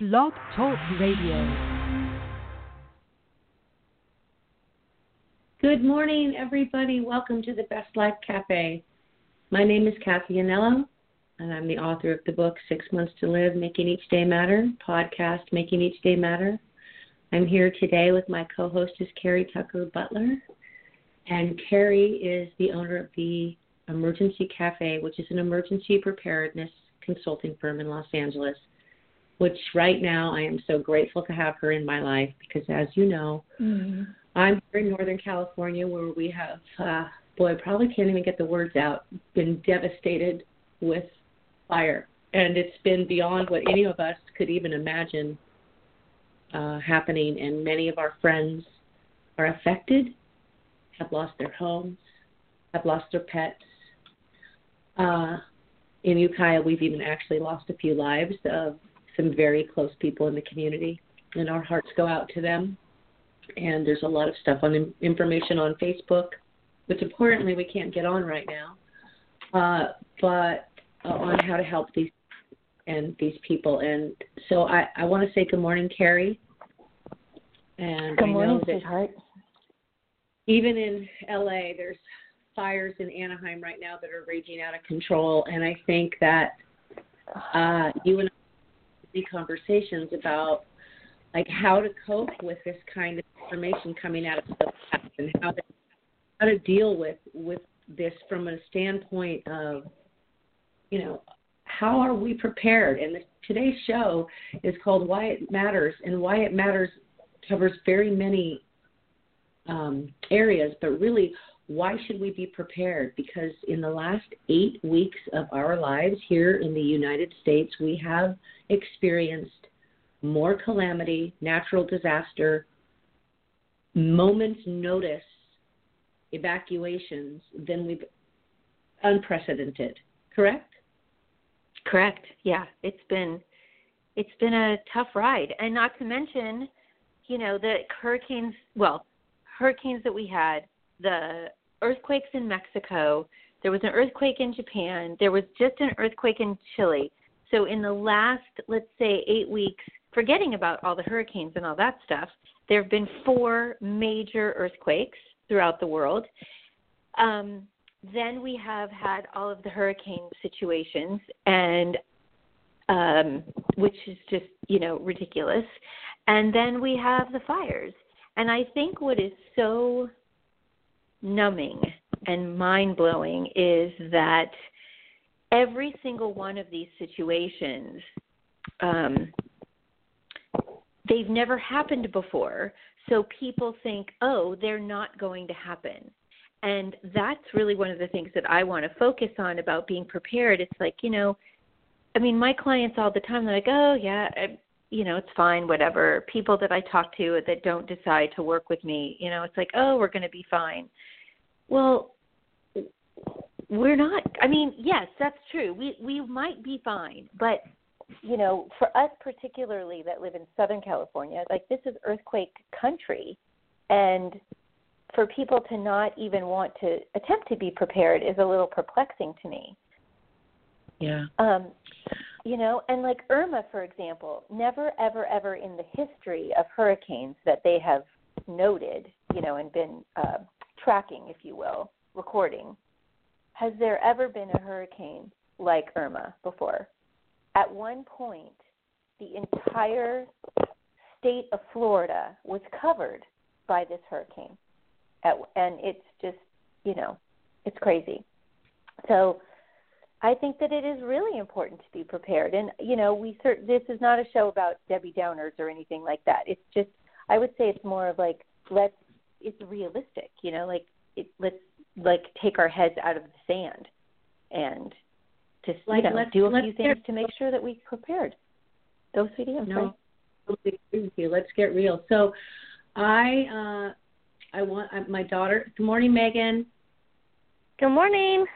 Blog Talk Radio. Good morning, everybody. Welcome to the Best Life Cafe. My name is Cathy Anello, and I'm the author of the book Six Months to Live Making Each Day Matter, podcast Making Each Day Matter. I'm here today with my co hostess, Cari Tucker Butler. And Cari is the owner of the Emergency Cafe, which is an emergency preparedness consulting firm in Los Angeles, which right now I am so grateful to have her in my life because, as you know, mm-hmm. I'm here in Northern California where we have, uh, boy, I probably can't even get the words out, been devastated with fire. And it's been beyond what any of us could even imagine uh, happening. And many of our friends are affected, have lost their homes, have lost their pets. Uh, in Ukiah, we've even actually lost a few lives of some very close people in the community, and our hearts go out to them. And there's a lot of stuff on information on Facebook, which importantly we can't get on right now, uh, but uh, on how to help these and these people. And so I, I want to say good morning, Cari. And good I morning, sweetheart. Even in LA, there's fires in Anaheim right now that are raging out of control, and I think that uh, you and Have conversations about like how to cope with this kind of information coming out of the past and how to how to deal with with this from a standpoint of you know how are we prepared? And the, today's show is called why it matters and why it matters covers very many um, areas but really why should we be prepared? Because in the last eight weeks of our lives here in the United States, we have experienced more calamity, natural disaster, moments notice evacuations than we've unprecedented. Correct? Correct. Yeah, it's been it's been a tough ride, and not to mention, you know, the hurricanes. Well, hurricanes that we had, the earthquakes in Mexico. There was an earthquake in Japan. There was just an earthquake in Chile. So in the last, let's say, eight weeks, forgetting about all the hurricanes and all that stuff, there have been four major earthquakes throughout the world. Um, then we have had all of the hurricane situations, and um, which is just you know ridiculous. And then we have the fires. And I think what is so numbing and mind blowing is that every single one of these situations um, they've never happened before. So people think oh they're not going to happen. And that's really one of the things that i want to focus on about being prepared. It's like you know i mean my clients all the time they're like oh yeah you know it's fine whatever people that i talk to that don't decide to work with me you know it's like oh we're going to be fine well, we're not. I mean, yes, that's true. We we might be fine, but you know, for us particularly that live in Southern California, like this is earthquake country, and for people to not even want to attempt to be prepared is a little perplexing to me. Yeah. Um, you know, and like Irma, for example, never, ever, ever in the history of hurricanes that they have noted, you know, and been uh, tracking, if you will, recording, has there ever been a hurricane like Irma before? At one point, the entire state of Florida was covered by this hurricane. At, and it's just, you know, it's crazy. So I think that it is really important to be prepared. And, you know, we cert- this is not a show about Debbie Downers or anything like that. It's just, I would say it's more of like, let's it's realistic, you know, like it, let's like take our heads out of the sand and just like, you know do a few things to make sure that we prepared. Those videos. No, totally agree with you. Let's get real. So, I uh, I want uh, my daughter. Good morning, Megan. Good morning.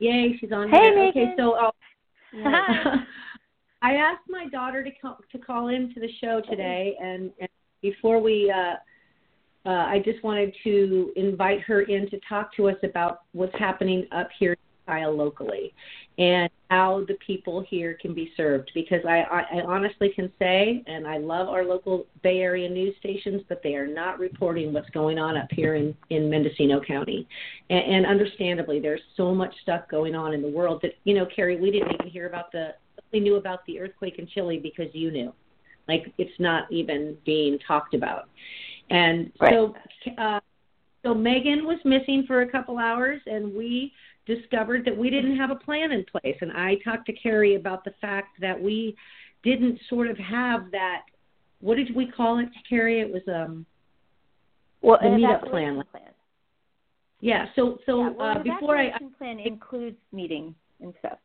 Yay, she's on. Hey, here. Megan. Okay, so uh. I asked my daughter to call, to call in to the show today, and, and before we uh, uh, I just wanted to invite her in to talk to us about what's happening up here tile locally and how the people here can be served. Because I, I, I honestly can say and I love our local Bay Area news stations but they are not reporting what's going on up here in in Mendocino County. And, and understandably there's so much stuff going on in the world that you know Cari we didn't even hear about the we knew about the earthquake in Chile because you knew. Like it's not even being talked about. And right. so uh, so Megan was missing for a couple hours, and we discovered that we didn't have a plan in place. And I talked to Cari about the fact that we didn't sort of have that. What did we call it, Cari? It was um. Well, the meetup plan. plan. Yeah. So so yeah, well, uh, before I plan includes meeting and stuff.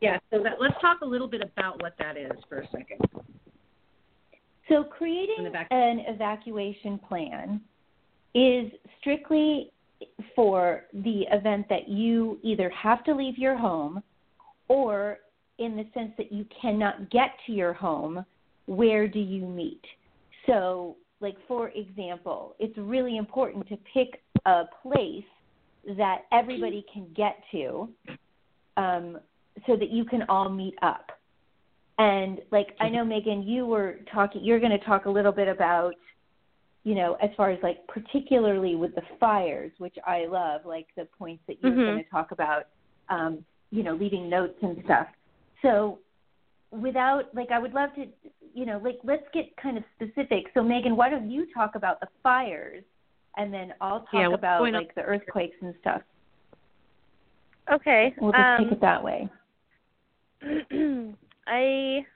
Yeah. So that let's talk a little bit about what that is for a second. So creating an evacuation plan is strictly for the event that you either have to leave your home or in the sense that you cannot get to your home, where do you meet? So, like for example, it's really important to pick a place that everybody can get to um, so that you can all meet up. And like I know Megan, you were talking you're going to talk a little bit about you know, as far as like particularly with the fires, which I love, like the points that you're mm-hmm. going to talk about, um, you know, leaving notes and stuff. So without like I would love to you know, like let's get kind of specific. So Megan, why don't you talk about the fires and then I'll talk yeah, about like the earthquakes and stuff. Okay. We'll just um, take it that way. I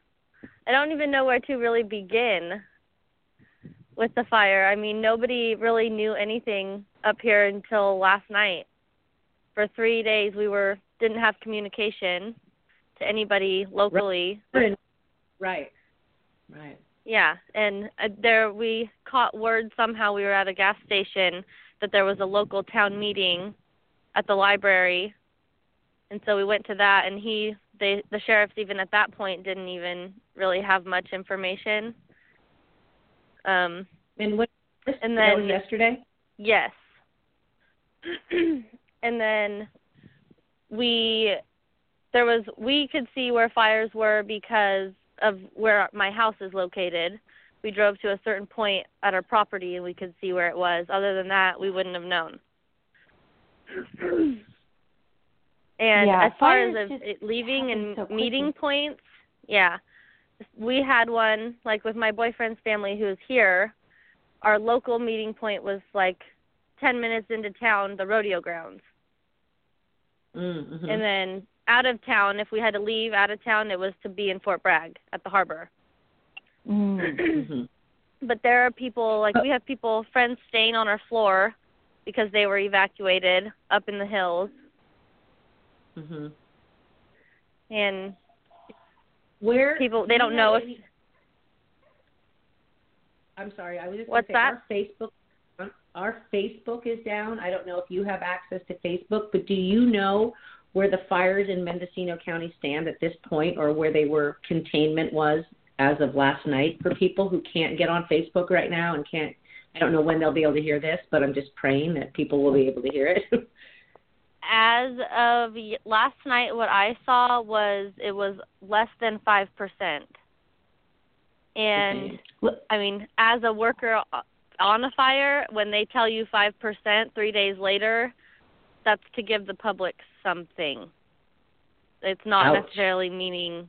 I don't even know where to really begin with the fire. I mean, nobody really knew anything up here until last night. For 3 days we were didn't have communication to anybody locally. Right. Right. Right. Yeah, and uh, there we caught word somehow we were at a gas station that there was a local town meeting at the library. And so we went to that and he they the sheriffs even at that point didn't even really have much information. Um, and what? And then yesterday. Yes. and then we there was we could see where fires were because of where my house is located. We drove to a certain point at our property and we could see where it was. Other than that, we wouldn't have known. and yeah, as far as just it leaving and so meeting points, yeah. We had one like with my boyfriend's family who's here. Our local meeting point was like 10 minutes into town, the rodeo grounds. Mm-hmm. And then out of town, if we had to leave out of town, it was to be in Fort Bragg at the harbor. Mm-hmm. but there are people like we have people friends staying on our floor because they were evacuated up in the hills. Mm-hmm. And where people they do don't you know if any, I'm sorry, I was just What's say, that? our Facebook our Facebook is down. I don't know if you have access to Facebook, but do you know where the fires in Mendocino County stand at this point or where they were containment was as of last night for people who can't get on Facebook right now and can't I don't know when they'll be able to hear this, but I'm just praying that people will be able to hear it. as of y- last night what I saw was it was less than 5%. And I mean, as a worker on a fire, when they tell you 5% 3 days later, that's to give the public something. It's not Ouch. necessarily meaning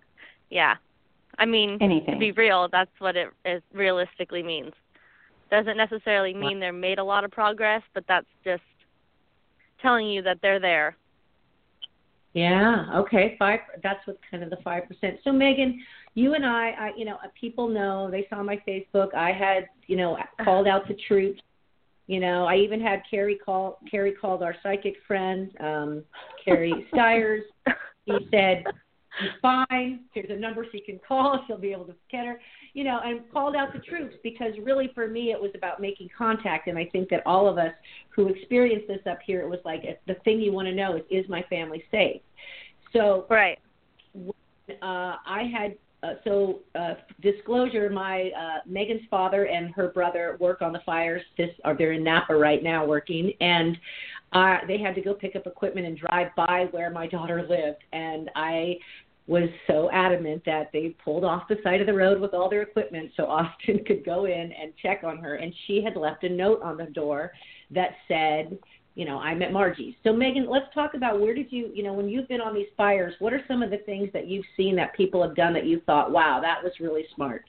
yeah. I mean, Anything. to be real, that's what it, it realistically means. Doesn't necessarily mean they're made a lot of progress, but that's just telling you that they're there. Yeah. Okay. Five. That's what kind of the five percent. So Megan, you and I, I, you know, people know they saw my Facebook. I had, you know, called out the troops. You know, I even had Cari call. Cari called our psychic friend, um, Carrie Stiers. He said, "She's fine. Here's a number she can call. She'll be able to get her." You know, and called out the troops because really for me it was about making contact, and I think that all of us who experienced this up here, it was like the thing you want to know is, is my family safe? So Right. uh, I had uh, so uh, disclosure. My uh, Megan's father and her brother work on the fires. This are they're in Napa right now working, and uh, they had to go pick up equipment and drive by where my daughter lived, and I was so adamant that they pulled off the side of the road with all their equipment so Austin could go in and check on her. And she had left a note on the door that said, you know, I'm at Margie's. So Megan, let's talk about where did you, you know, when you've been on these fires, what are some of the things that you've seen that people have done that you thought, wow, that was really smart?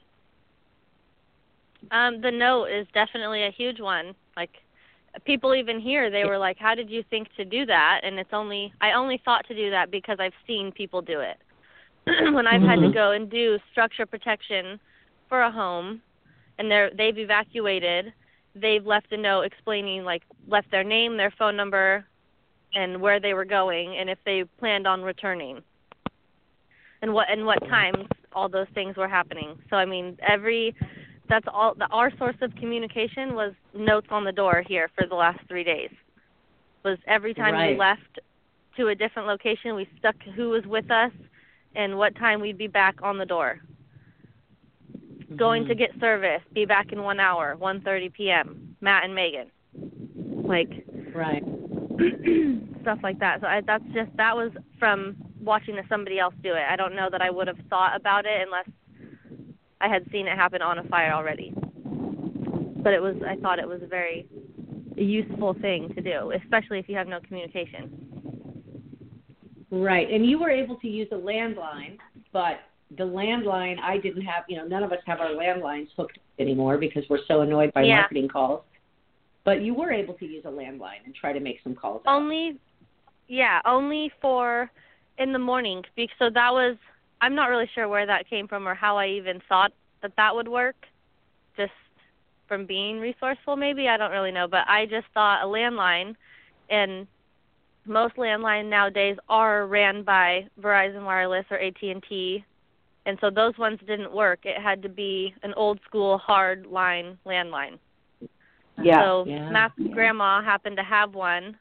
Um, the note is definitely a huge one. Like people even here, they were like, "How did you think to do that?" And it's only I only thought to do that because I've seen people do it. when I've mm-hmm. had to mm-hmm. go and do structure protection for a home and they're they've evacuated, they've left a note explaining like left their name, their phone number, and where they were going and if they planned on returning. And what and what times all those things were happening. So I mean, every that's all the our source of communication was notes on the door here for the last 3 days. Was every time right. we left to a different location, we stuck who was with us and what time we'd be back on the door. Mm-hmm. Going to get service, be back in one hour, 1:30 p.m. Matt and Megan, like right stuff like that. So I, that's just that was from watching somebody else do it. I don't know that I would have thought about it unless I had seen it happen on a fire already. But it was I thought it was a very useful thing to do, especially if you have no communication. Right. And you were able to use a landline, but the landline I didn't have, you know, none of us have our landlines hooked anymore because we're so annoyed by yeah. marketing calls. But you were able to use a landline and try to make some calls. Only yeah, only for in the morning. So that was I'm not really sure where that came from or how I even thought that that would work. Just from being resourceful maybe, I don't really know, but I just thought a landline and most landline nowadays are ran by Verizon Wireless or AT&T, and so those ones didn't work. It had to be an old school hard line landline. Yeah. So yeah. Matt's yeah. grandma happened to have one,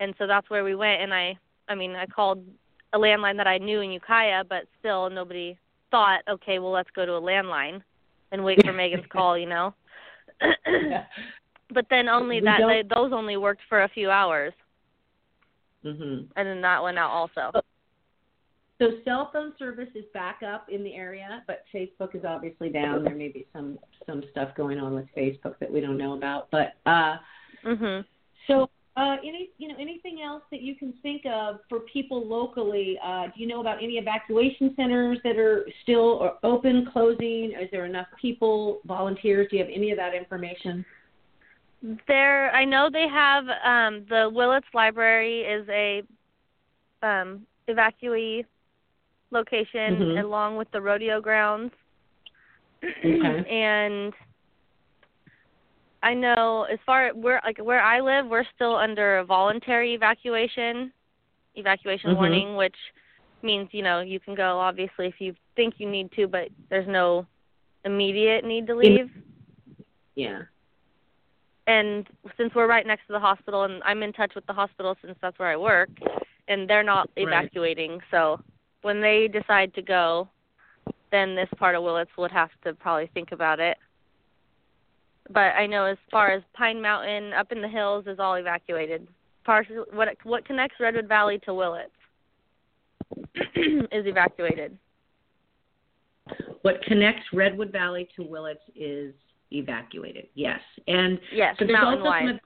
and so that's where we went. And I, I mean, I called a landline that I knew in Ukiah, but still nobody thought, okay, well let's go to a landline and wait for Megan's call, you know. yeah. But then only We that they, those only worked for a few hours. Hmm and then that went out also. So cell phone service is back up in the area, but Facebook is obviously down. There may be some some stuff going on with Facebook that we don't know about. But uh Mhm. so uh any you know anything else that you can think of for people locally? Uh do you know about any evacuation centers that are still or open, closing? Is there enough people, volunteers? Do you have any of that information? There, I know they have um the Willits Library is a um evacuee location Mhm. along with the rodeo grounds. Okay. and I know as far where like where I live, we're still under a voluntary evacuation, evacuation Mhm. warning, which means you know you can go obviously if you think you need to, but there's no immediate need to leave. Yeah. And since we're right next to the hospital and I'm in touch with the hospital since that's where I work and they're not Right. evacuating. So when they decide to go then this part of Willits would have to probably think about it. But I know as far as Pine Mountain up in the hills is all evacuated. Partially what what connects Redwood Valley to Willits is evacuated. What connects Redwood Valley to Willits is evacuated. Yes. And yes So there's also some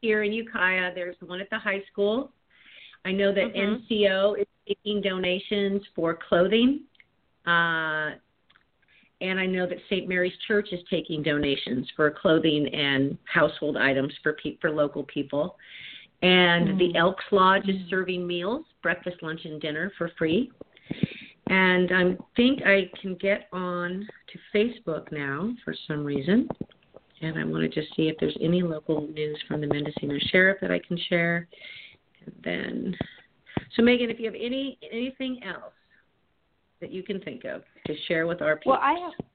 here in Ukiah. There's one at the high school. I know that Mhm. NCO is taking donations for clothing, uh, and I know that St. Mary's Church is taking donations for clothing and household items for pe- for local people. And the Elks Lodge is serving meals, breakfast, lunch, and dinner for free. And I think I can get on to Facebook now for some reason. And I want to just see if there's any local news from the Mendocino Sheriff that I can share. And then, so Megan, if you have any anything else that you can think of to share with our people. Well, I have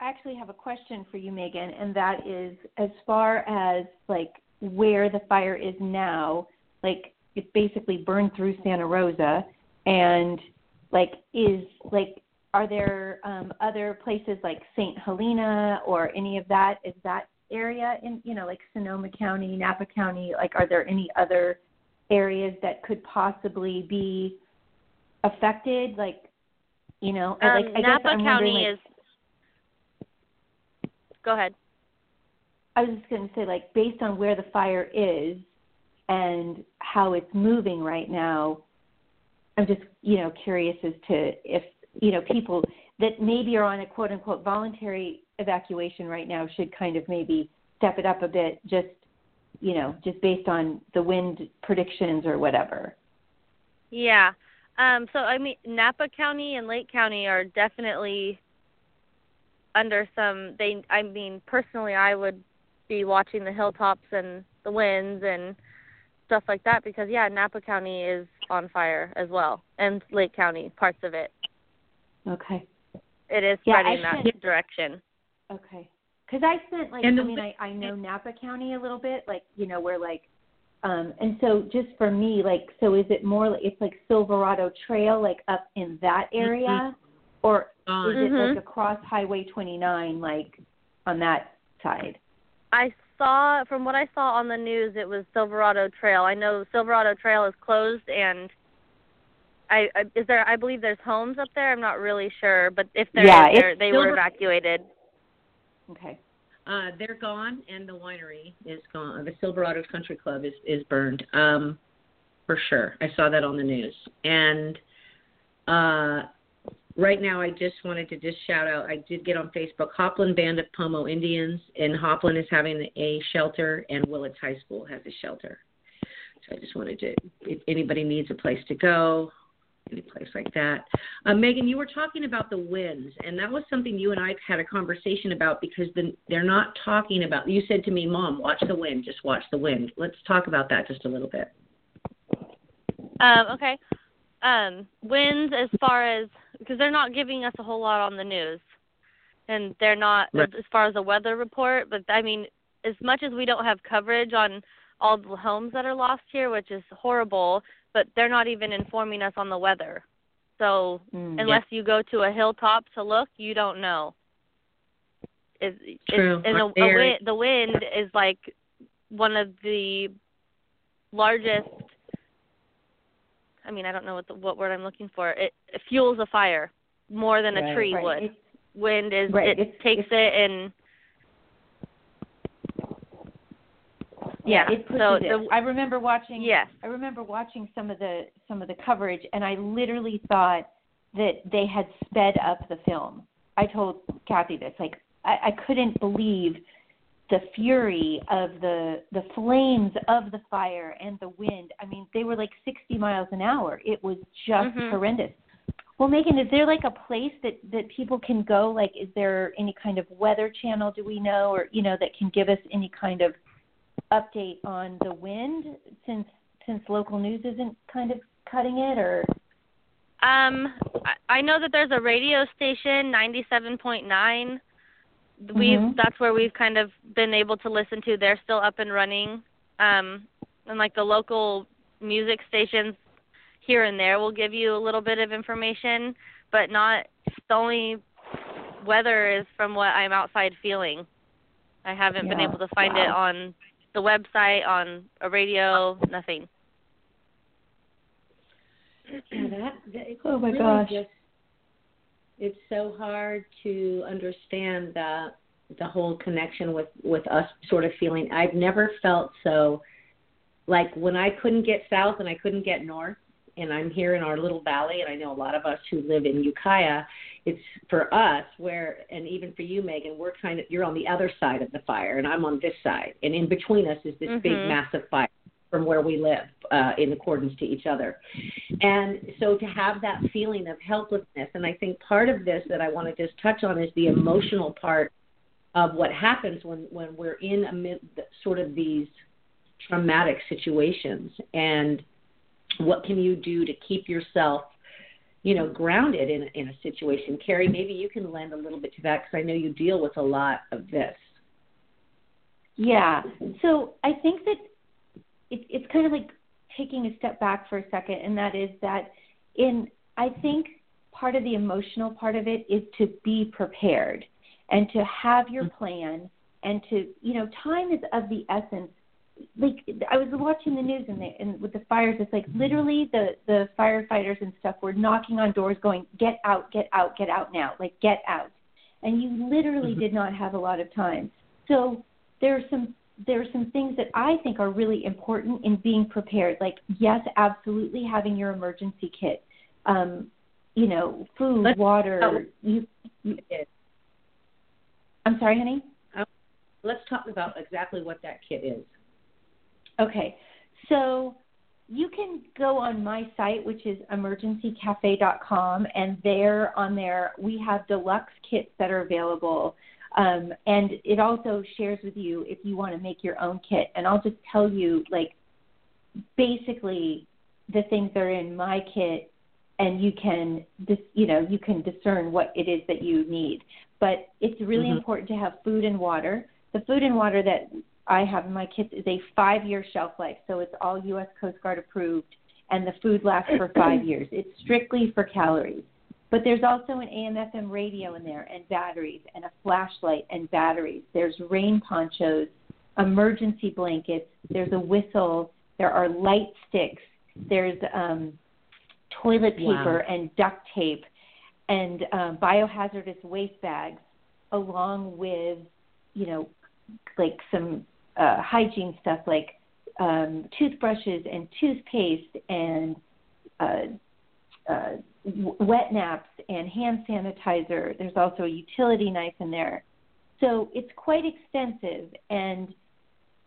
I actually have a question for you, Megan, and that is as far as like where the fire is now, like it's basically burned through Santa Rosa and like is like are there um other places like St. Helena or any of that is that area in you know like Sonoma County, Napa County? Like, are there any other areas that could possibly be affected? Like, you know, Um, like I Napa guess County like, is. Go ahead. I was just going to say, like, based on where the fire is and how it's moving right now, I'm just, you know, curious as to if, you know, people that maybe are on a quote unquote voluntary evacuation right now should kind of maybe step it up a bit, just, you know, just based on the wind predictions or whatever. Yeah. Um, so I mean, Napa County and Lake County are definitely under some. They, I mean, personally, I would be watching the hilltops and the winds and stuff like that because yeah, Napa County is on fire as well, and Lake County, parts of it. Okay. It is Yeah, I spreading that should- direction. Okay. Because I spent like And I mean I I know Napa County a little bit like you know where like um and so just for me like so is it more like it's like Silverado Trail like up in that area or is it Mhm. like across Highway 29 like on that side? I saw from what I saw on the news, it was Silverado Trail. I know Silverado Trail is closed, and I, I is there. I believe there's homes up there. I'm not really sure, but if there Yeah, is, they're- they were evacuated. Okay. Uh, they're gone, and the winery is gone. The Silverado Country Club is is burned, um, for sure. I saw that on the news. And uh, right now, I just wanted to just shout out. I did get on Facebook. Hopland Band of Pomo Indians, and Hopland is having a shelter, and Willits High School has a shelter. So I just wanted to, if anybody needs a place to go, any place like that. Uh, Megan, you were talking about the winds, and that was something you and I had a conversation about because the, they're not talking about. You said to me, "Mom, watch the wind. Just watch the wind." Let's talk about that just a little bit. Um, okay. Um, winds as far as because they're not giving us a whole lot on the news, and they're not Right. as far as a weather report. But I mean, as much as we don't have coverage on all the homes that are lost here, which is horrible, but they're not even informing us on the weather. So Mm. unless you go to a hilltop to look, you don't know. Is True. and a, a wind, the wind is like one of the largest. I mean, I don't know what the, what word I'm looking for. It, it fuels a fire more than a Right, tree right. would. It's- Wind is Right, it it's- takes it's- it and yeah, yeah, it pushes so it. the- I remember watching yes. I remember watching some of the some of the coverage, and I literally thought that they had sped up the film. I told Cathy this, like I, I couldn't believe the fury of the the flames of the fire and the wind. I mean, they were like 60 miles an hour. It was just Mhm. horrendous. Well, Megan, is there like a place that that people can go? Like, is there any kind of weather channel? Do we know, or you know, that can give us any kind of update on the wind since since local news isn't kind of cutting it or Um, I, I know that there's a radio station, 97.9. We've Mhm. that's where we've kind of been able to listen to. They're still up and running. Um, and like the local music stations here and there will give you a little bit of information, but not the only weather is from what I'm outside feeling. I haven't been able to find it on the website, on a radio, nothing. Yeah, that, that Oh my really gosh. Just, it's so hard to understand the the whole connection with with us sort of feeling. I've never felt so like when I couldn't get south and I couldn't get north, and I'm here in our little valley, and I know a lot of us who live in Ukiah. It's for us where, and even for you, Megan, we're kind of you're on the other side of the fire, and I'm on this side, and in between us is this big, Mhm. massive fire from where we live, uh, in accordance to each other. And so to have that feeling of helplessness, and I think part of this that I want to just touch on is the emotional part of what happens when when we're in amid sort of these traumatic situations. And what can you do to keep yourself you know grounded in in a situation? Cari maybe you can lend a little bit to that because i know you deal with a lot of this. Yeah. So i think that it, it's kind of like taking a step back for a second and that is that in i think part of the emotional part of it is to be prepared and to have your plan and to you know time is of the essence like I was watching the news and, they, and with the fires, it's like literally the the firefighters and stuff were knocking on doors, going, "Get out, get out, get out now!" Like get out, and you literally mm-hmm. did not have a lot of time. So there are some there are some things that I think are really important in being prepared. Like yes, absolutely having your emergency kit. Um, you know, food, Let's, water. you, you, I'm sorry, honey. Let's talk about exactly what that kit is. Okay. So you can go on my site, which is emergencycafe.com, and there on there we have deluxe kits that are available. Um, and it also shares with you if you want to make your own kit. And I'll just tell you, like, basically the things that are in my kit, and you can, dis- you know, you can discern what it is that you need. But it's really mm-hmm. important to have food and water. The food and water that I have in my kits is a five year shelf life, so it's all U.S. Coast Guard approved, and the food lasts for five years. It's strictly for calories. But there's also an AM/FM radio in there, and batteries, and a flashlight, and batteries. There's rain ponchos, emergency blankets. There's a whistle. There are light sticks. There's um, toilet paper wow. and duct tape, and um, biohazardous waste bags, along with you know like some uh, hygiene stuff like um, toothbrushes and toothpaste and uh, uh, wet naps and hand sanitizer. There's also a utility knife in there. So it's quite extensive and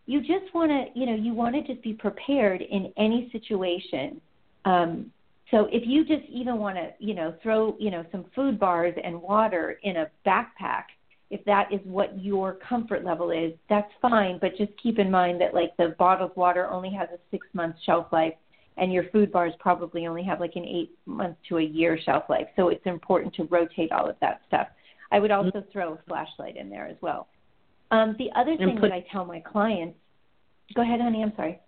you just want to, you know, you want to just be prepared in any situation. Um, so if you just even want to, you know, throw, you know, some food bars and water in a backpack – if that is what your comfort level is, that's fine. But just keep in mind that like the bottled water only has a six month shelf life, and your food bars probably only have like an eight month to a year shelf life. So it's important to rotate all of that stuff. I would also mm-hmm. throw a flashlight in there as well. Um, the other thing put, that I tell my clients, go ahead, honey. I'm sorry.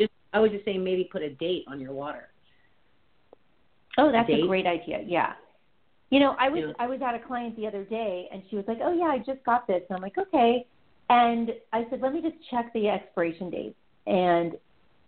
Just, I was just saying maybe put a date on your water. Oh, that's a, a great idea. Yeah. You know, I was yeah. I was at a client the other day, and she was like, "Oh yeah, I just got this," and I'm like, "Okay," and I said, "Let me just check the expiration date," and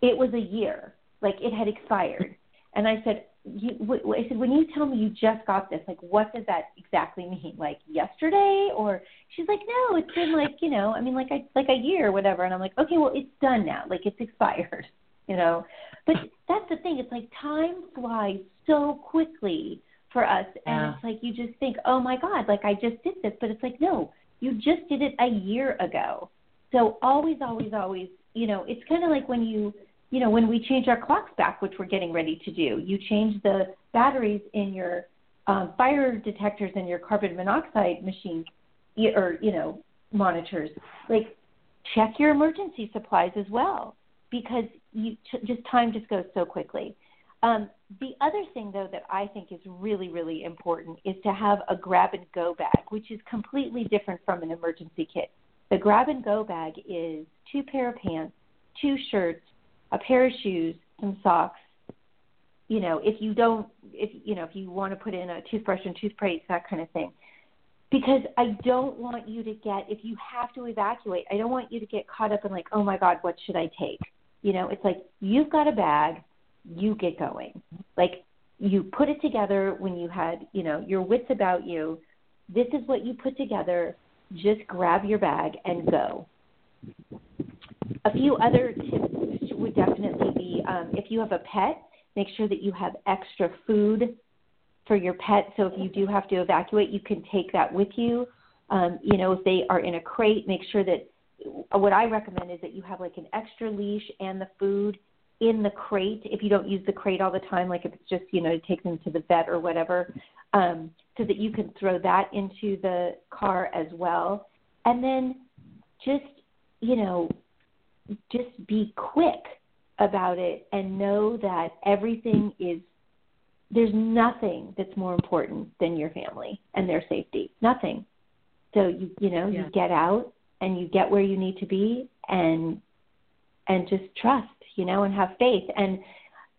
it was a year, like it had expired, and I said, you, w- I said, when you tell me you just got this, like, what does that exactly mean? Like yesterday, or she's like, no, it's been like, you know, I mean, like, I like a year or whatever. And I'm like, okay, well, it's done now. Like, it's expired, you know. But that's the thing. It's like time flies so quickly for us and yeah. it's like you just think oh my god like i just did this but it's like no you just did it a year ago so always always always you know it's kind of like when you you know when we change our clocks back which we're getting ready to do you change the batteries in your um, fire detectors and your carbon monoxide machines or you know monitors like check your emergency supplies as well because you just time just goes so quickly um, the other thing, though, that I think is really, really important is to have a grab and go bag, which is completely different from an emergency kit. The grab and go bag is two pair of pants, two shirts, a pair of shoes, some socks. You know, if you don't, if you know, if you want to put in a toothbrush and toothpaste, that kind of thing. Because I don't want you to get, if you have to evacuate, I don't want you to get caught up in like, oh my God, what should I take? You know, it's like you've got a bag you get going. Like you put it together when you had, you know, your wits about you. This is what you put together. Just grab your bag and go. A few other tips would definitely be um, if you have a pet, make sure that you have extra food for your pet. So if you do have to evacuate, you can take that with you. Um, you know, if they are in a crate, make sure that what I recommend is that you have like an extra leash and the food in the crate if you don't use the crate all the time, like if it's just, you know, to take them to the vet or whatever, um, so that you can throw that into the car as well. And then just, you know, just be quick about it and know that everything is there's nothing that's more important than your family and their safety. Nothing. So you you know, yeah. you get out and you get where you need to be and and just trust you know, and have faith and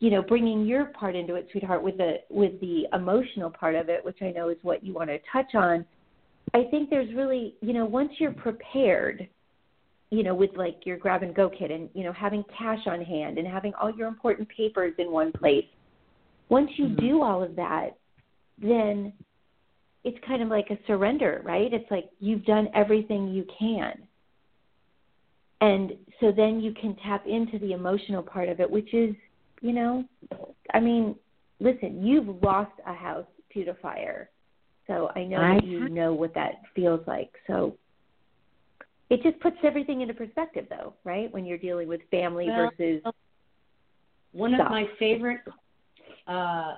you know bringing your part into it sweetheart with the with the emotional part of it which i know is what you want to touch on I think there's really, you know, once you're prepared, you know, with like your grab and go kit and, you know, having cash on hand and having all your important papers in one place, once you Mm-hmm. do all of that, then it's kind of like a surrender, right? It's like you've done everything you can. And so then you can tap into the emotional part of it, which is, you know, I mean, listen, you've lost a house to the fire. So I know I that you know what that feels like. So it just puts everything into perspective though, right? When you're dealing with family Well, versus One of my favorite uh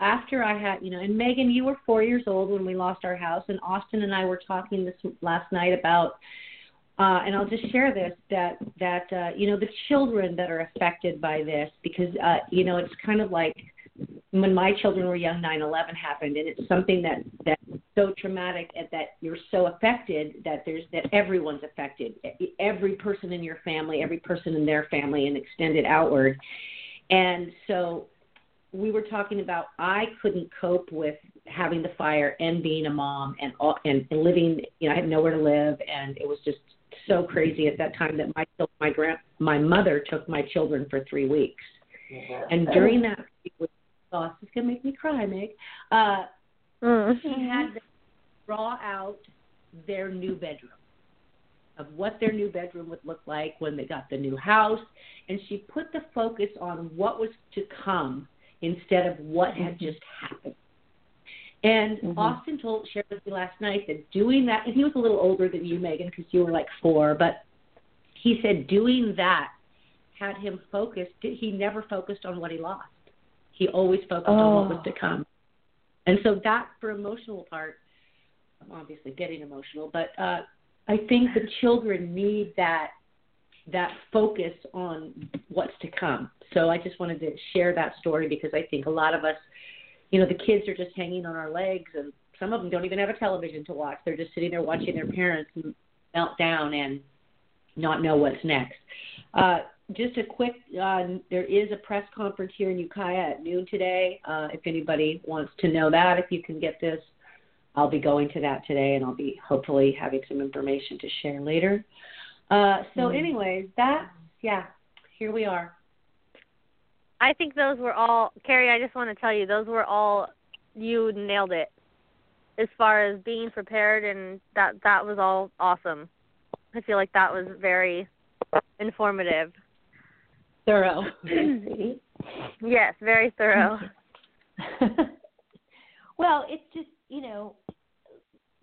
after I had, you know, and Megan, you were four years old when we lost our house, and Austin and I were talking this last night about, uh, and I'll just share this that that uh, you know the children that are affected by this because uh, you know it's kind of like when my children were young, 9/11 happened, and it's something that that's so traumatic and that you're so affected that there's that everyone's affected, every person in your family, every person in their family, and extended outward, and so we were talking about I couldn't cope with having the fire and being a mom and all, and living you know I had nowhere to live and it was just so crazy at that time that my my grand my mother took my children for three weeks. Mm-hmm. And during that oh this is gonna make me cry Meg uh Mm. she had them draw out their new bedroom of what their new bedroom would look like when they got the new house and she put the focus on what was to come instead of what had just happened and Mhm. Austin told shared with me last night that doing that and he was a little older than you Megan because you were like 4 but he said doing that had him focused he never focused on what he lost he always focused on what was Oh. to come and so that for emotional part, I'm obviously getting emotional, but uh, I think the children need that that focus on what's to come. So I just wanted to share that story because I think a lot of us, you know, the kids are just hanging on our legs, and some of them don't even have a television to watch. They're just sitting there watching their parents melt down and not know what's next. Uh, just a quick, uh, there is a press conference here in Ukiah at noon today. Uh, if anybody wants to know that, if you can get this, I'll be going to that today, and I'll be hopefully having some information to share later. Uh, so, Mhm. anyways, that yeah, here we are. I think those were all Cari, I just want to tell you those were all you nailed it. As far as being prepared and that that was all awesome. I feel like that was very informative. Thorough. Yes, very thorough. well, it's just, you know,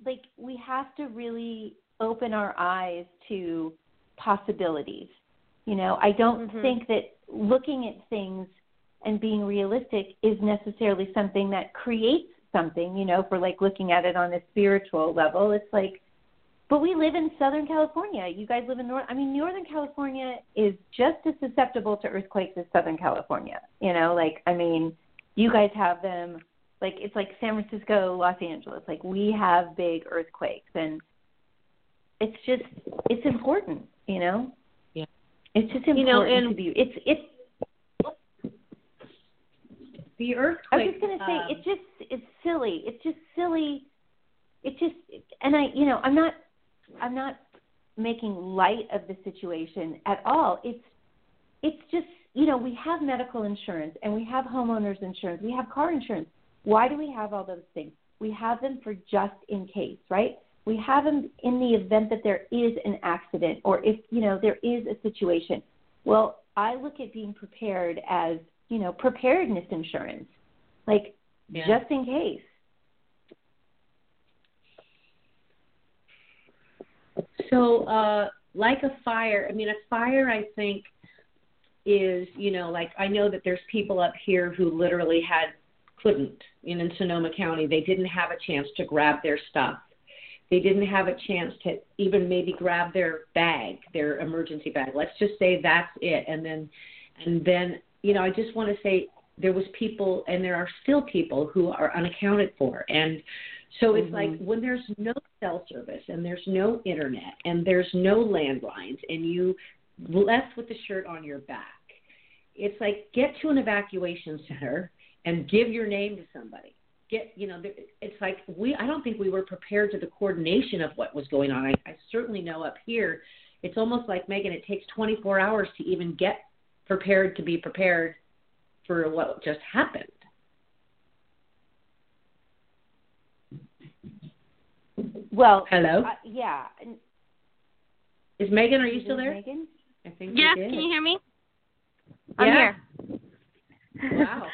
like we have to really open our eyes to possibilities. You know, I don't Mhm. think that looking at things and being realistic is necessarily something that creates something, you know, for like looking at it on a spiritual level. It's like but we live in Southern California. You guys live in North I mean Northern California is just as susceptible to earthquakes as Southern California. You know, like I mean, you guys have them like it's like San Francisco, Los Angeles. Like we have big earthquakes and it's just it's important, you know? Yeah. It's just important You know, and- to be it's it's The earthquake. I was just gonna say um, it's just it's silly. It's just silly. It just and I you know I'm not I'm not making light of the situation at all. It's it's just you know we have medical insurance and we have homeowners insurance. We have car insurance. Why do we have all those things? We have them for just in case, right? We have them in the event that there is an accident or if you know there is a situation. Well, I look at being prepared as you know preparedness insurance, like Yeah. just in case. So, uh, like a fire, I mean, a fire, I think, is, you know, like I know that there's people up here who literally had, couldn't, in, in Sonoma County, they didn't have a chance to grab their stuff. They didn't have a chance to even maybe grab their bag, their emergency bag. Let's just say that's it. And then, and then, you know, I just want to say there was people, and there are still people who are unaccounted for. And so it's like mm-hmm. when there's no cell service and there's no internet and there's no landlines and you left with the shirt on your back, it's like get to an evacuation center and give your name to somebody. get you know it's like we i don't think we were prepared to the coordination of what was going on. I, I certainly know up here it's almost like megan it takes 24 hours to even get prepared to be prepared for what just happened well hello uh, yeah is megan are you still there megan i think yeah can you hear me i'm yeah. here wow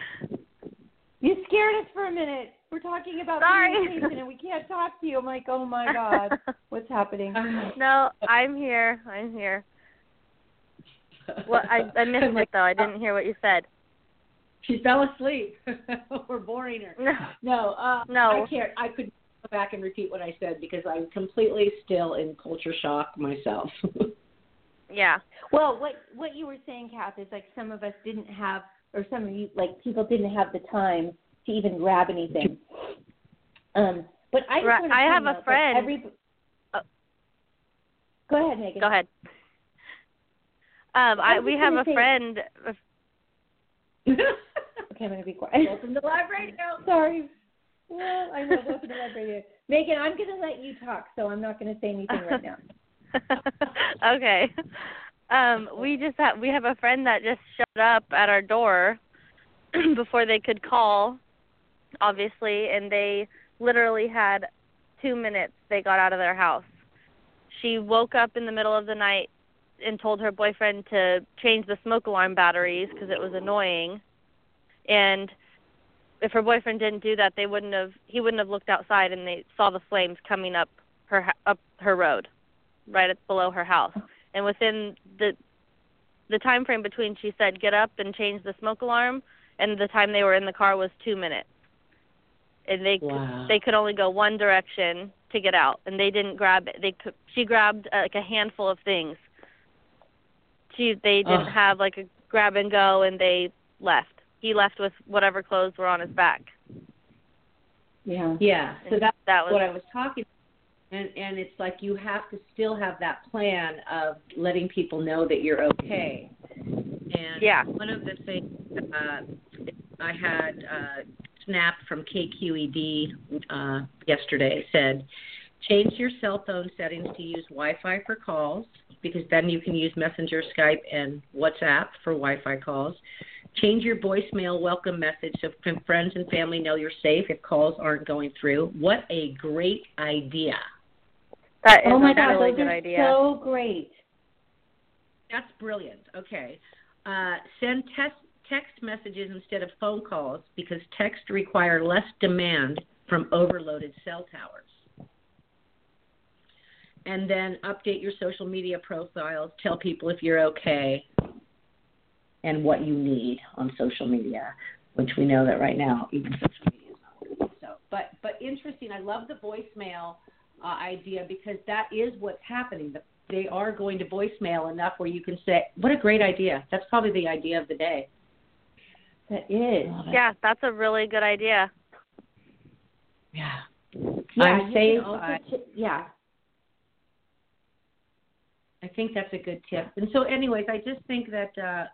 You scared us for a minute. We're talking about Sorry. communication and we can't talk to you. I'm like, oh my god, what's happening? no, I'm here. I'm here. Well, I I missed I'm it though. I didn't hear what you said. She fell asleep. We're boring her. No. No, uh, No. I can't. I could go back and repeat what I said because I'm completely still in culture shock myself. Yeah. Well, what what you were saying, Kath, is like some of us didn't have, or some of you, like people didn't have the time to even grab anything. Um, but I just Right, I have a out that friend- Every... Oh. Go ahead, Megan. Go ahead. Um, I I we have a say- friend. Okay, I'm gonna be quiet. Welcome to live radio. Sorry. Well, I know both of the live radio. Megan, I'm gonna let you talk, so I'm not gonna say anything right now. okay. Um, we just have we have a friend that just showed up at our door before they could call, obviously, and they literally had two minutes they got out of their house. She woke up in the middle of the night and told her boyfriend to change the smoke alarm batteries because it was annoying. And if her boyfriend didn't do that, they wouldn't have he wouldn't have looked outside and they saw the flames coming up her up her road right at below her house. And within the the time frame between she said get up and change the smoke alarm and the time they were in the car was 2 minutes. And they Wow. they could only go one direction to get out and they didn't grab it. They could, she grabbed uh, like a handful of things. She they didn't have like a grab and go and they left. He left with whatever clothes were on his back. Yeah. Yeah. So And that's that was what I was talking and and it's like you have to still have that plan of letting people know that you're okay. And Yeah. one of the things uh, I had uh, snapped from KQED uh, yesterday said, change your cell phone settings to use Wi-Fi for calls because then you can use Messenger, Skype, and WhatsApp for Wi-Fi calls. Change your voicemail welcome message so friends and family know you're safe if calls aren't going through. What a great idea! that is Oh my a God, really those good are idea. so great. That's brilliant. Okay. Uh, send text text messages instead of phone calls because text require less demand from overloaded cell towers. And then update your social media profiles. Tell people if you're okay and what you need on social media, which we know that right now even social media is not working. So, but but interesting. I love the voicemail uh, idea because that is what's happening. The, they are going to voicemail enough where you can say, "What a great idea!" That's probably the idea of the day. That is. Yeah, that's a really good idea. Yeah. Yeah, I'm you can saved also by- ch- yeah. I think that's a good tip. And so, anyways, I just think that uh,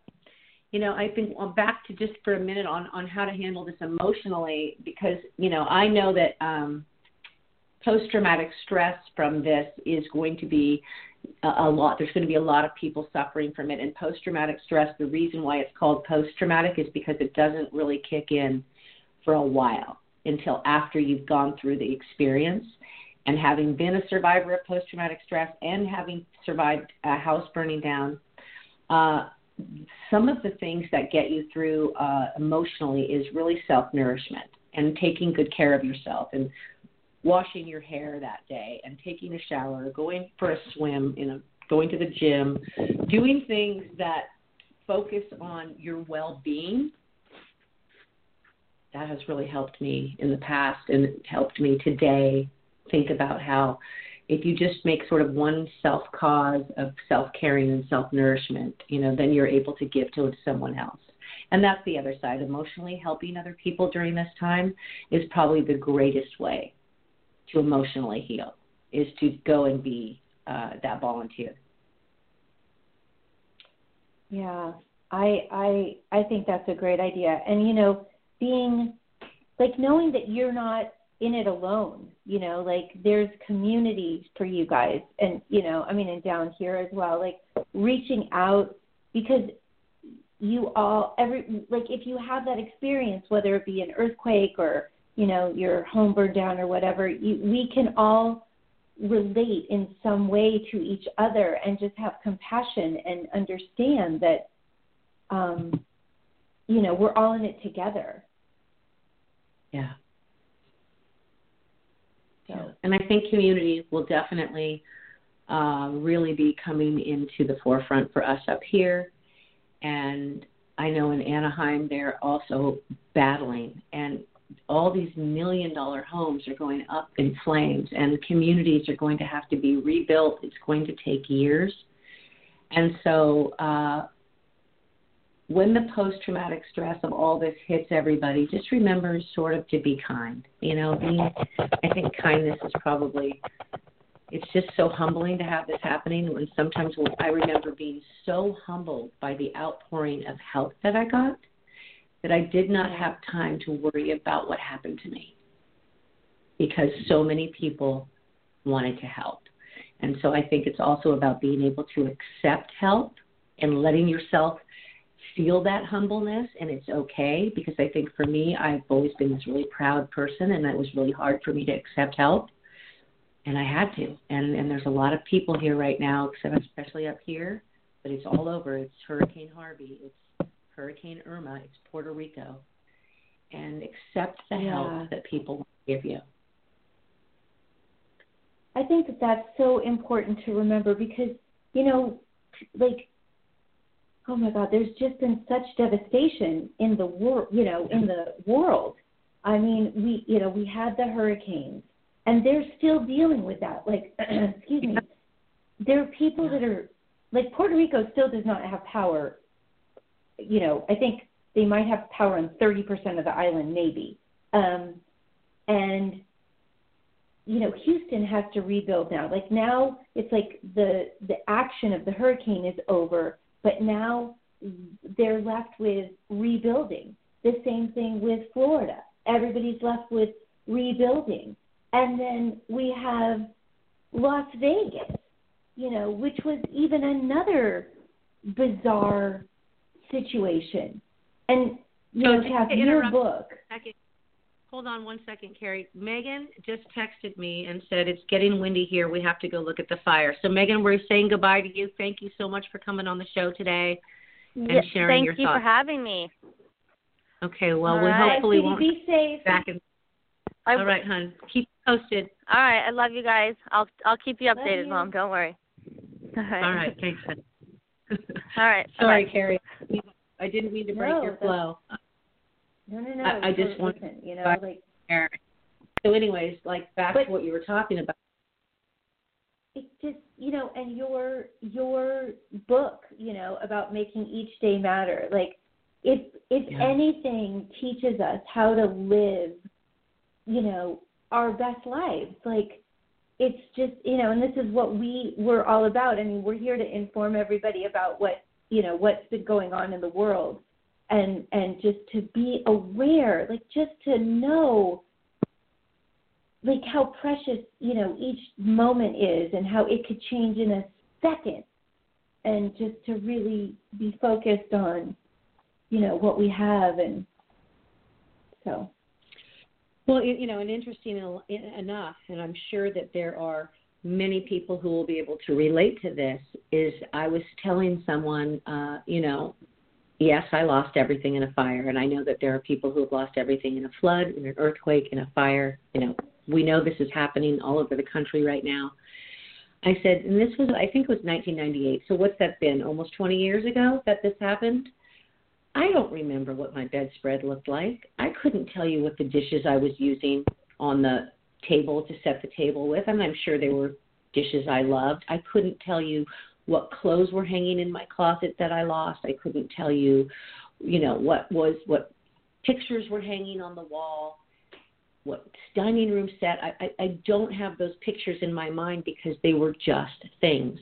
you know I think I'm back to just for a minute on on how to handle this emotionally because you know I know that um, post traumatic stress from this is going to be a, a lot. There's going to be a lot of people suffering from it. And post traumatic stress, the reason why it's called post traumatic is because it doesn't really kick in for a while until after you've gone through the experience. And having been a survivor of post traumatic stress and having survived a house burning down, uh, some of the things that get you through uh, emotionally is really self nourishment and taking good care of yourself and washing your hair that day and taking a shower, going for a swim, in a, going to the gym, doing things that focus on your well being. That has really helped me in the past and helped me today think about how if you just make sort of one self cause of self caring and self nourishment, you know, then you're able to give to someone else. And that's the other side. Emotionally helping other people during this time is probably the greatest way to emotionally heal is to go and be uh, that volunteer. Yeah, I I I think that's a great idea. And you know, being like knowing that you're not in it alone you know like there's community for you guys. And you know i mean and down here as well like reaching out because you all every like if you have that experience whether it be an earthquake or you know your home burned down or whatever you, we can all relate in some way to each other and just have compassion and understand that um you know we're all in it together. Yeah so. and i think community will definitely uh, really be coming into the forefront for us up here and I know in Anaheim they're also battling, and all these million dollar homes are going up in flames, and communities are going to have to be rebuilt. It's going to take years. And so, uh, when the post traumatic stress of all this hits everybody, just remember sort of to be kind. You know, being, I think kindness is probably it's just so humbling to have this happening. When sometimes when I remember being so humbled by the outpouring of help that I got that I did not have time to worry about what happened to me because so many people wanted to help. And so I think it's also about being able to accept help and letting yourself feel that humbleness and it's okay because I think for me I've always been this really proud person and it was really hard for me to accept help and I had to. And and there's a lot of people here right now, especially up here, but it's all over. It's Hurricane Harvey, it's Hurricane Irma, it's Puerto Rico, and accept the yeah. help that people give you. I think that that's so important to remember because you know, like, oh my God, there's just been such devastation in the world. You know, in the world. I mean, we you know we had the hurricanes and they're still dealing with that. Like, excuse me, there are people that are like Puerto Rico still does not have power. You know, I think they might have power on 30% of the island, maybe. Um, and you know, Houston has to rebuild now. Like now, it's like the the action of the hurricane is over, but now they're left with rebuilding. The same thing with Florida. Everybody's left with rebuilding. And then we have Las Vegas, you know, which was even another bizarre situation. And you know, to have your book. Second. Hold on one second, Cari. Megan just texted me and said it's getting windy here. We have to go look at the fire. So Megan, we're saying goodbye to you. Thank you so much for coming on the show today and yes, sharing thank your you thoughts. for having me. Okay, well, All we right. hopefully won't be safe. back in. I, All right, hon. Keep posted. All right, I love you guys. I'll I'll keep you updated, you. Mom. Don't worry. All right. All right, thanks. All right. Sorry, bye. Cari. I didn't mean to break no, your flow. No, no, no. I, I just want you know, like. So, anyways, like back but, to what you were talking about. It's just you know, and your your book, you know, about making each day matter. Like, if if yeah. anything teaches us how to live, you know, our best lives. Like it's just you know, and this is what we we're all about. I mean, we're here to inform everybody about what you know what's been going on in the world, and and just to be aware, like just to know like how precious you know each moment is and how it could change in a second and just to really be focused on you know what we have and so well, you know, and interesting enough, and I'm sure that there are many people who will be able to relate to this. Is I was telling someone, uh, you know, yes, I lost everything in a fire, and I know that there are people who have lost everything in a flood, in an earthquake, in a fire. You know, we know this is happening all over the country right now. I said, and this was, I think it was 1998. So what's that been? Almost 20 years ago that this happened. I don't remember what my bedspread looked like. I couldn't tell you what the dishes I was using on the table to set the table with. and I'm sure they were dishes I loved. I couldn't tell you what clothes were hanging in my closet that I lost. I couldn't tell you, you know, what was what pictures were hanging on the wall, what dining room set. I, I, I don't have those pictures in my mind because they were just things.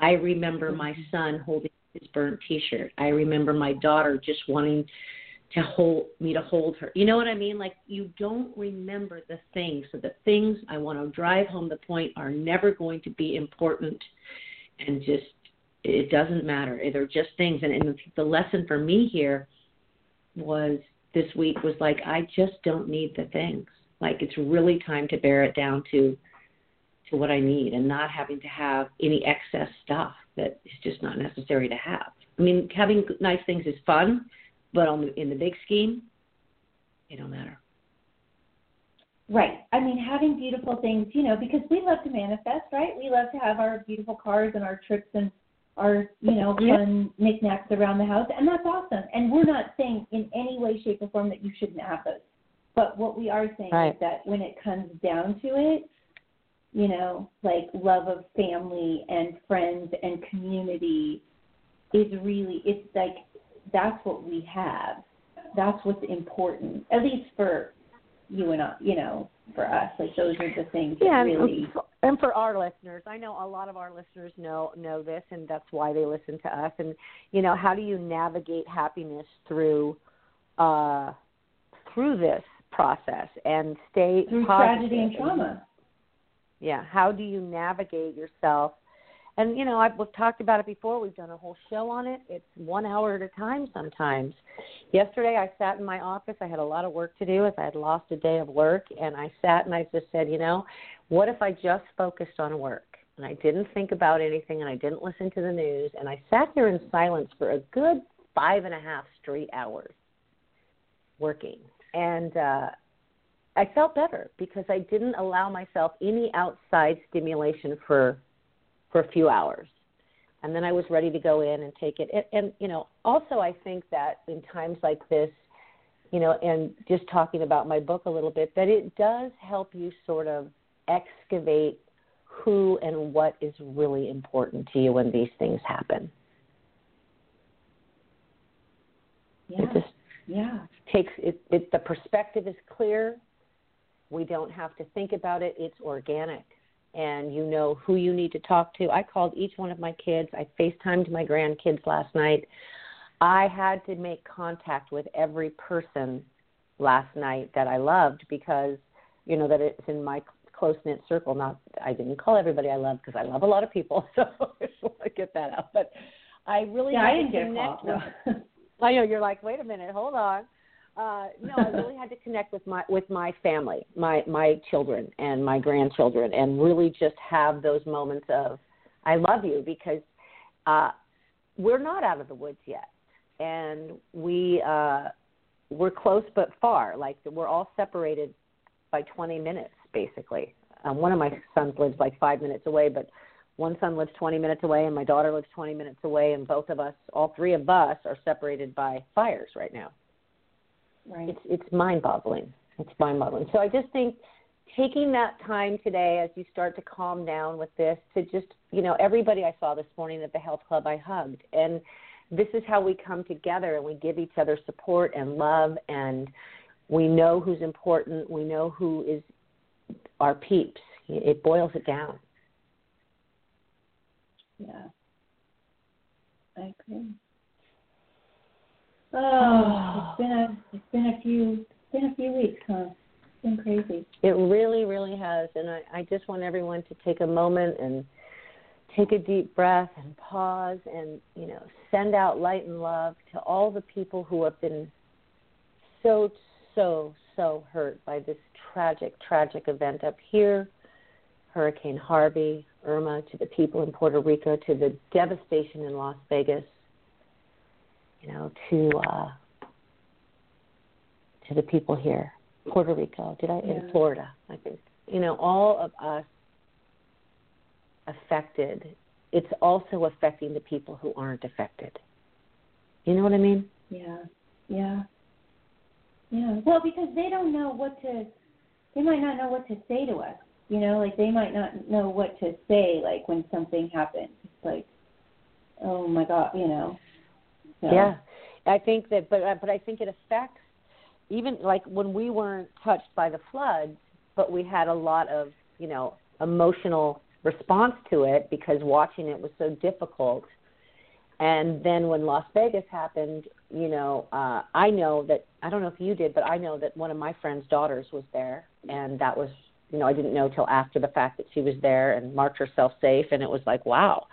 I remember mm-hmm. my son holding his burnt T-shirt. I remember my daughter just wanting to hold me to hold her. You know what I mean? Like you don't remember the things. So the things I want to drive home the point are never going to be important and just it doesn't matter. They're just things and, and the lesson for me here was this week was like I just don't need the things. Like it's really time to bear it down to to what I need and not having to have any excess stuff that is just not necessary to have. I mean, having nice things is fun, but on the, in the big scheme, it don't matter. Right. I mean, having beautiful things, you know, because we love to manifest, right? We love to have our beautiful cars and our trips and our, you know, fun knickknacks around the house, and that's awesome. And we're not saying in any way, shape, or form that you shouldn't have those. But what we are saying right. is that when it comes down to it, you know, like love of family and friends and community is really it's like that's what we have. That's what's important, at least for you and I, you know, for us. Like those are the things that yeah, really. And for our listeners, I know a lot of our listeners know know this, and that's why they listen to us. And you know, how do you navigate happiness through uh, through this process and stay through positive? tragedy and trauma? Yeah, how do you navigate yourself and you know I've we've talked about it before. We've done a whole show on it. It's one hour at a time sometimes. Yesterday I sat in my office. I had a lot of work to do as I had lost a day of work, and I sat and I just said, you know, what if I just focused on work and I didn't think about anything and I didn't listen to the news and I sat there in silence for a good five and a half straight hours working and uh I felt better because I didn't allow myself any outside stimulation for for a few hours. And then I was ready to go in and take it. And, and you know, also I think that in times like this, you know, and just talking about my book a little bit, that it does help you sort of excavate who and what is really important to you when these things happen. Yeah. It just yeah. takes it, it the perspective is clear. We don't have to think about it. It's organic and you know who you need to talk to. I called each one of my kids. I FaceTimed my grandkids last night. I had to make contact with every person last night that I loved because you know that it's in my close knit circle. Not I didn't call everybody I love because I love a lot of people, so I just want to get that out. But I really yeah, had I didn't to get connect a call. I know you're like, wait a minute, hold on uh, no, I really had to connect with my with my family, my my children and my grandchildren, and really just have those moments of I love you because uh, we're not out of the woods yet, and we uh, we're close but far. Like we're all separated by 20 minutes, basically. Um, one of my sons lives like five minutes away, but one son lives 20 minutes away, and my daughter lives 20 minutes away, and both of us, all three of us, are separated by fires right now. Right. It's it's mind boggling. It's mind boggling. So I just think taking that time today as you start to calm down with this to just you know everybody I saw this morning at the health club I hugged and this is how we come together and we give each other support and love and we know who's important we know who is our peeps it boils it down yeah I agree Oh, it's been a it's been a few it's been a few weeks, huh? It's been crazy. It really, really has, and I, I just want everyone to take a moment and take a deep breath and pause and you know send out light and love to all the people who have been so so so hurt by this tragic tragic event up here hurricane harvey irma to the people in puerto rico to the devastation in las vegas you know, to uh, to the people here, Puerto Rico. Did I yeah. in Florida? I think you know all of us affected. It's also affecting the people who aren't affected. You know what I mean? Yeah, yeah, yeah. Well, because they don't know what to. They might not know what to say to us. You know, like they might not know what to say. Like when something happens, it's like, oh my god, you know so. Yeah, I think that, but uh, but I think it affects even like when we weren't touched by the floods, but we had a lot of you know emotional response to it because watching it was so difficult. And then when Las Vegas happened, you know, uh, I know that I don't know if you did, but I know that one of my friend's daughters was there, and that was, you know, I didn't know till after the fact that she was there and marked herself safe, and it was like, wow,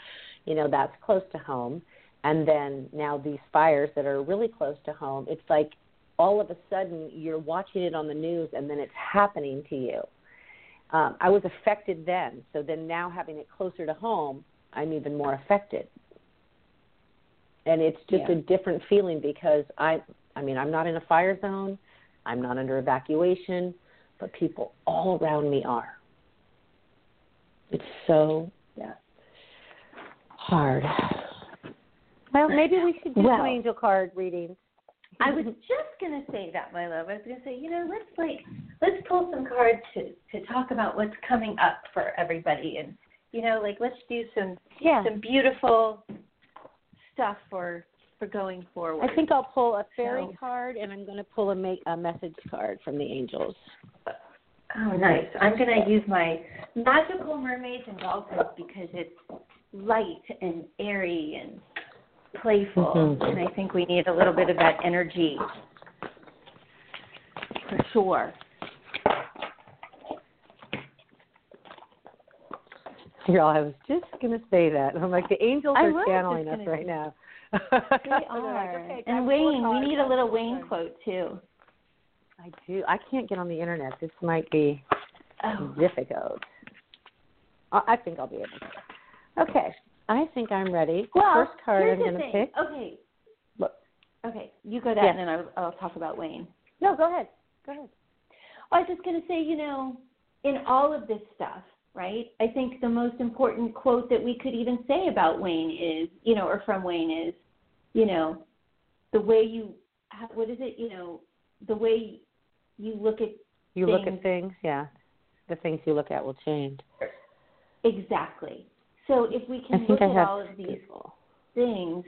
you know, that's close to home. And then now these fires that are really close to home, it's like all of a sudden you're watching it on the news, and then it's happening to you. Um, I was affected then, so then now having it closer to home, I'm even more affected and it's just Yeah. a different feeling because I I mean I'm not in a fire zone, I'm not under evacuation, but people all around me are. It's so Yeah. hard. Well, maybe we should do Well- some angel card readings. I was just gonna say that, my love. I was gonna say, you know, let's like let's pull some cards to to talk about what's coming up for everybody, and you know, like let's do some Yeah. some beautiful stuff for for going forward. I think I'll pull a fairy So- card and I'm going to pull a make a message card from the angels. Oh, nice. I'm going to use my magical mermaids and dolphins because it's light and airy and playful, Mhm. and I think we need a little bit of that energy for sure. Girl, I was just going to say that. I'm like the angels I are channeling us right now. They They're like, okay, and Wayne, we need a little Wayne quote too. I do. I can't get on the internet. This might be Oh, difficult. I I think I'll be able to. Okay. I think I'm ready. well, First card I'm going to pick. Okay. Look. Okay, you go that, Yes. and then I'll, I'll talk about Wayne. No, go ahead. Go ahead. Oh, I was just going to say, you know, in all of this stuff, right? I think the most important quote that we could even say about Wayne is, you know, or from Wayne is, you know, the way you, what is it? You know, the way you look at You look at things, yeah. The things you look at will change. exactly. So if we can look I at all of these things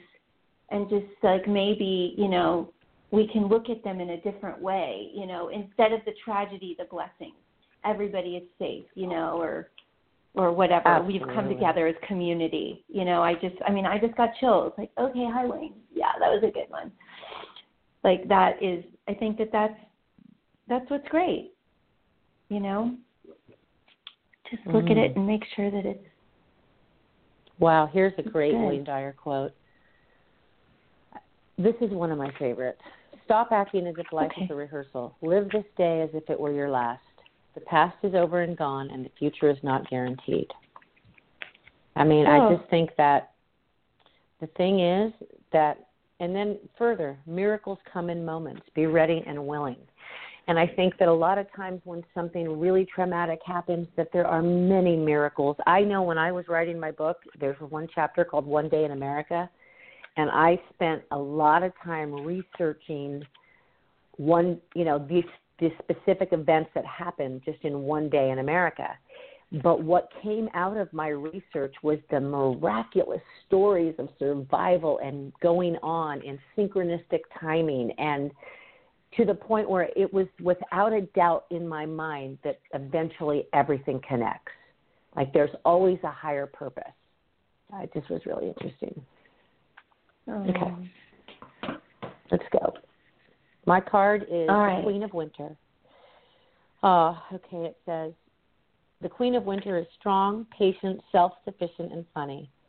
and just like maybe you know we can look at them in a different way you know instead of the tragedy the blessings everybody is safe you know or or whatever. We've come together as community you know. I just i mean i just got chills like okay hi wayne. Yeah that was a good one. Like that is i think that that's that's what's great you know? Just look at Mm. it and make sure that it's Wow, here's a great Good. Wayne Dyer quote. This is one of my favorites. Stop acting as if life is a rehearsal. Live this day as if it were your last. The past is over and gone, and the future is not guaranteed. I mean, I Oh. just think that the thing is that, and then further, miracles come in moments. Be ready and willing. And I think that a lot of times when something really traumatic happens, that there are many miracles. I know when I was writing my book, there's one chapter called One Day in America, and I spent a lot of time researching one, you know, these these specific events that happened just in one day in America. But what came out of my research was the miraculous stories of survival and going on in synchronistic timing and to the point where it was without a doubt in my mind that eventually everything connects. Like there's always a higher purpose. Uh, It just was really interesting. Okay. Let's go. My card is the. Queen of Winter. Uh, okay, it says the Queen of Winter is strong, patient, self sufficient, and funny.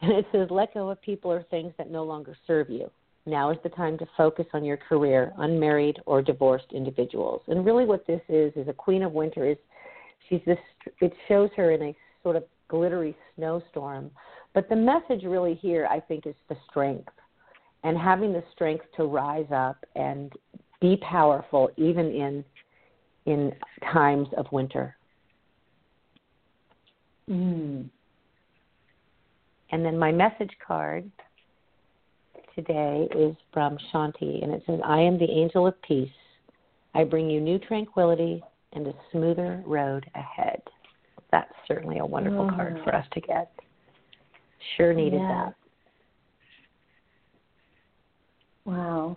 And it says, let go of people or things that no longer serve you. Now is the time to focus on your career, unmarried or divorced individuals. And really, what this is is a Queen of Winter is she's this. It shows her in a sort of glittery snowstorm, but the message really here, I think, is the strength and having the strength to rise up and be powerful, even in in times of winter. Mm. And then my message card today is from Shanti, and it says, I am the angel of peace. I bring you new tranquility and a smoother road ahead. That's certainly a wonderful card for us to get. Sure needed Yeah. that. Wow.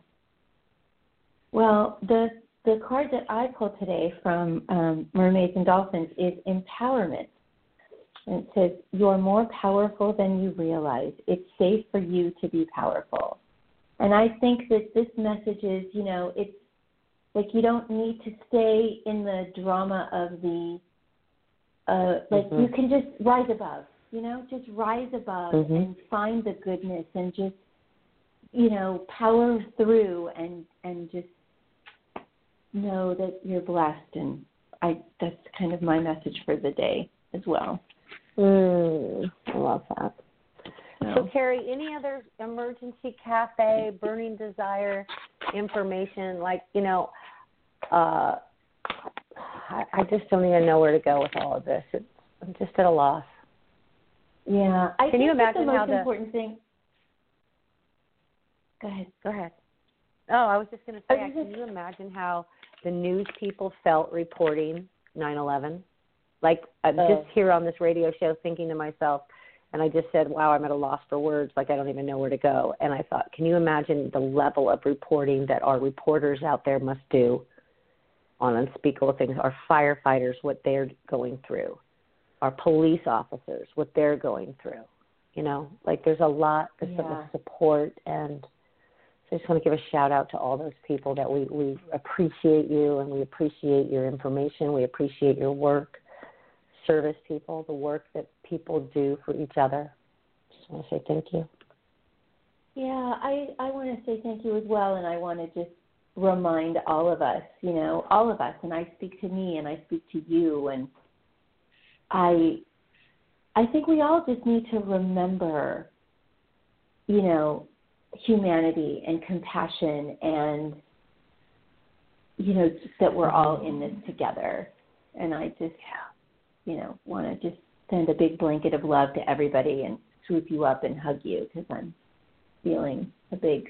Well, the the card that I pulled today from um, Mermaids and Dolphins is empowerment, And it says, You're more powerful than you realize. It's safe for you to be powerful. And I think that this message is, you know, it's like you don't need to stay in the drama of the, uh, like Mhm. you can just rise above, you know, just rise above Mhm. and find the goodness and just, you know, power through and and just know that you're blessed. And I that's kind of my message for the day as well. Mm, I love that. So, So, Cari, any other emergency cafe, burning desire information? Like, you know, uh, I, I just don't even know where to go with all of this. It's, I'm just at a loss. yeah, I Can you imagine the how most the- important thing. Go ahead. Go ahead. Oh, I was just going to say, can you imagine how the news people felt reporting 9/11? Like I'm Oh. just here on this radio show, thinking to myself, and I just said, "Wow, I'm at a loss for words. Like I don't even know where to go." And I thought, can you imagine the level of reporting that our reporters out there must do on unspeakable things? Our firefighters, what they're going through, our police officers, what they're going through. You know, like there's a lot, there's Yeah. much support and so I just want to give a shout out to all those people that we, we appreciate you and we appreciate your information. We appreciate your work, service people, the work that people do for each other. Just want to say thank you. Yeah, I I want to say thank you as well, and I want to just remind all of us, you know, all of us, and I speak to me and I speak to you, and I I think we all just need to remember, you know, humanity and compassion and you know that we're all in this together and i just you know want to just send a big blanket of love to everybody and swoop you up and hug you because i'm feeling a big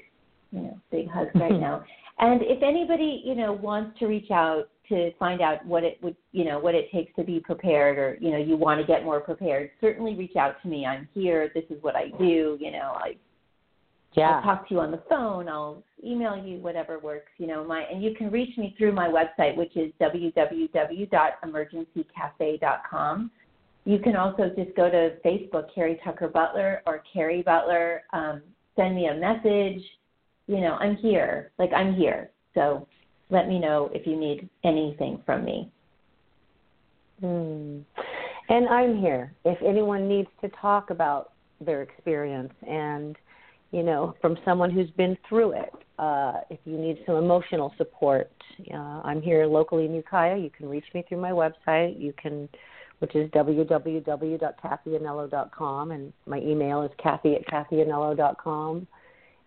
you know big hug right now. And if anybody you know wants to reach out to find out what it would you know what it takes to be prepared or you know you want to get more prepared certainly reach out to me. I'm here. This is what i do. You know i I'll talk to you on the phone. I'll email you whatever works. You know, my and you can reach me through my website, which is www.emergencycafe.com. You can also just go to Facebook, Cari Tucker Butler or Cari Butler. Um, send me a message. You know, I'm here. Like I'm here. So let me know if you need anything from me. Hmm. And I'm here if anyone needs to talk about their experience and you know, from someone who's been through it. Uh, if you need some emotional support, uh, I'm here locally in Ukiah. You can reach me through my website. You can, which is www.kathyanello.com, and my email is kathy at kathyanello.com.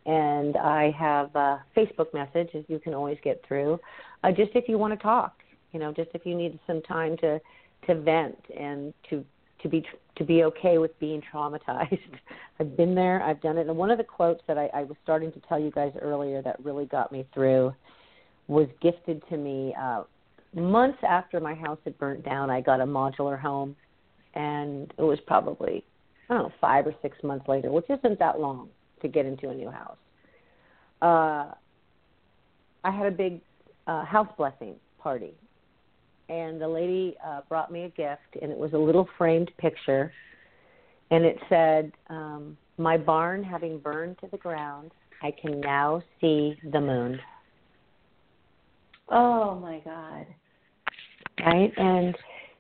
And I have a Facebook message that you can always get through. Uh, just if you want to talk, you know, just if you need some time to to vent and to to be to be okay with being traumatized. I've been there, I've done it. And one of the quotes that I, I was starting to tell you guys earlier that really got me through was gifted to me uh, months after my house had burnt down. I got a modular home, and it was probably I don't know five or six months later, which isn't that long to get into a new house. Uh, I had a big uh, house blessing party and the lady uh, brought me a gift, and it was a little framed picture, and it said, um, "My barn having burned to the ground, I can now see the moon." Oh my God. Right, and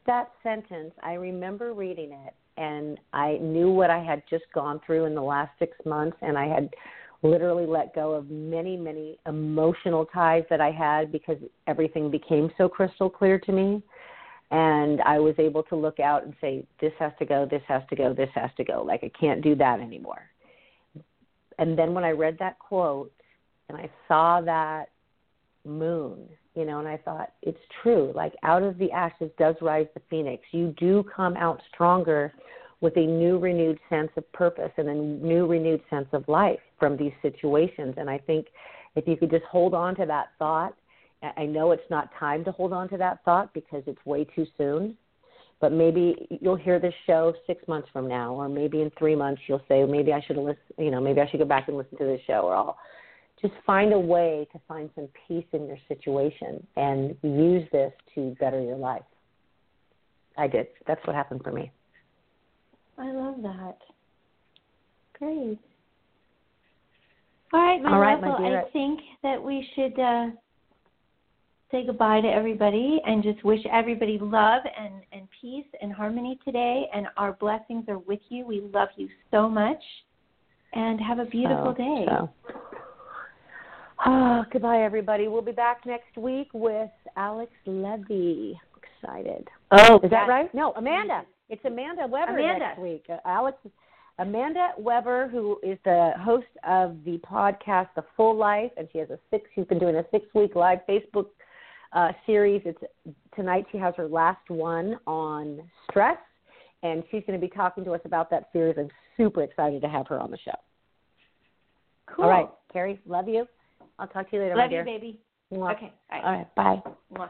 that sentence, I remember reading it, and I knew what I had just gone through in the last six months, and I had literally let go of many, many emotional ties that I had because everything became so crystal clear to me. And I was able to look out and say, this has to go, this has to go, this has to go. Like, I can't do that anymore. And then when I read that quote and I saw that moon, you know, and I thought, it's true. Like, out of the ashes does rise the phoenix. You do come out stronger with a new renewed sense of purpose and a new renewed sense of life from these situations. And I think if you could just hold on to that thought, I know it's not time to hold on to that thought because it's way too soon. But maybe you'll hear this show six months from now, or maybe in three months you'll say, maybe I should listen. You know, maybe I should go back and listen to this show, or I'll just find a way to find some peace in your situation and use this to better your life. I did. That's what happened for me. I love that. Great. All right, my All right, love. my dear. I think that we should uh, say goodbye to everybody and just wish everybody love and, and peace and harmony today. And our blessings are with you. We love you so much. And have a beautiful So, day. so. Oh, goodbye, everybody. We'll be back next week with Alex Levy. Excited. Oh, Is that right? No, Amanda. It's Amanda Weber Amanda. next week. Uh, Alex, Amanda Weber, who is the host of the podcast The Full Life, and she has a six. She's been doing a six-week live Facebook uh, series. It's tonight. She has her last one on stress, and she's going to be talking to us about that series. I'm super excited to have her on the show. Cool. All right, Cari, love you. I'll talk to you later, Love my dear. you, baby. Mwah. Okay. All right. All right, bye. Mwah. Bye.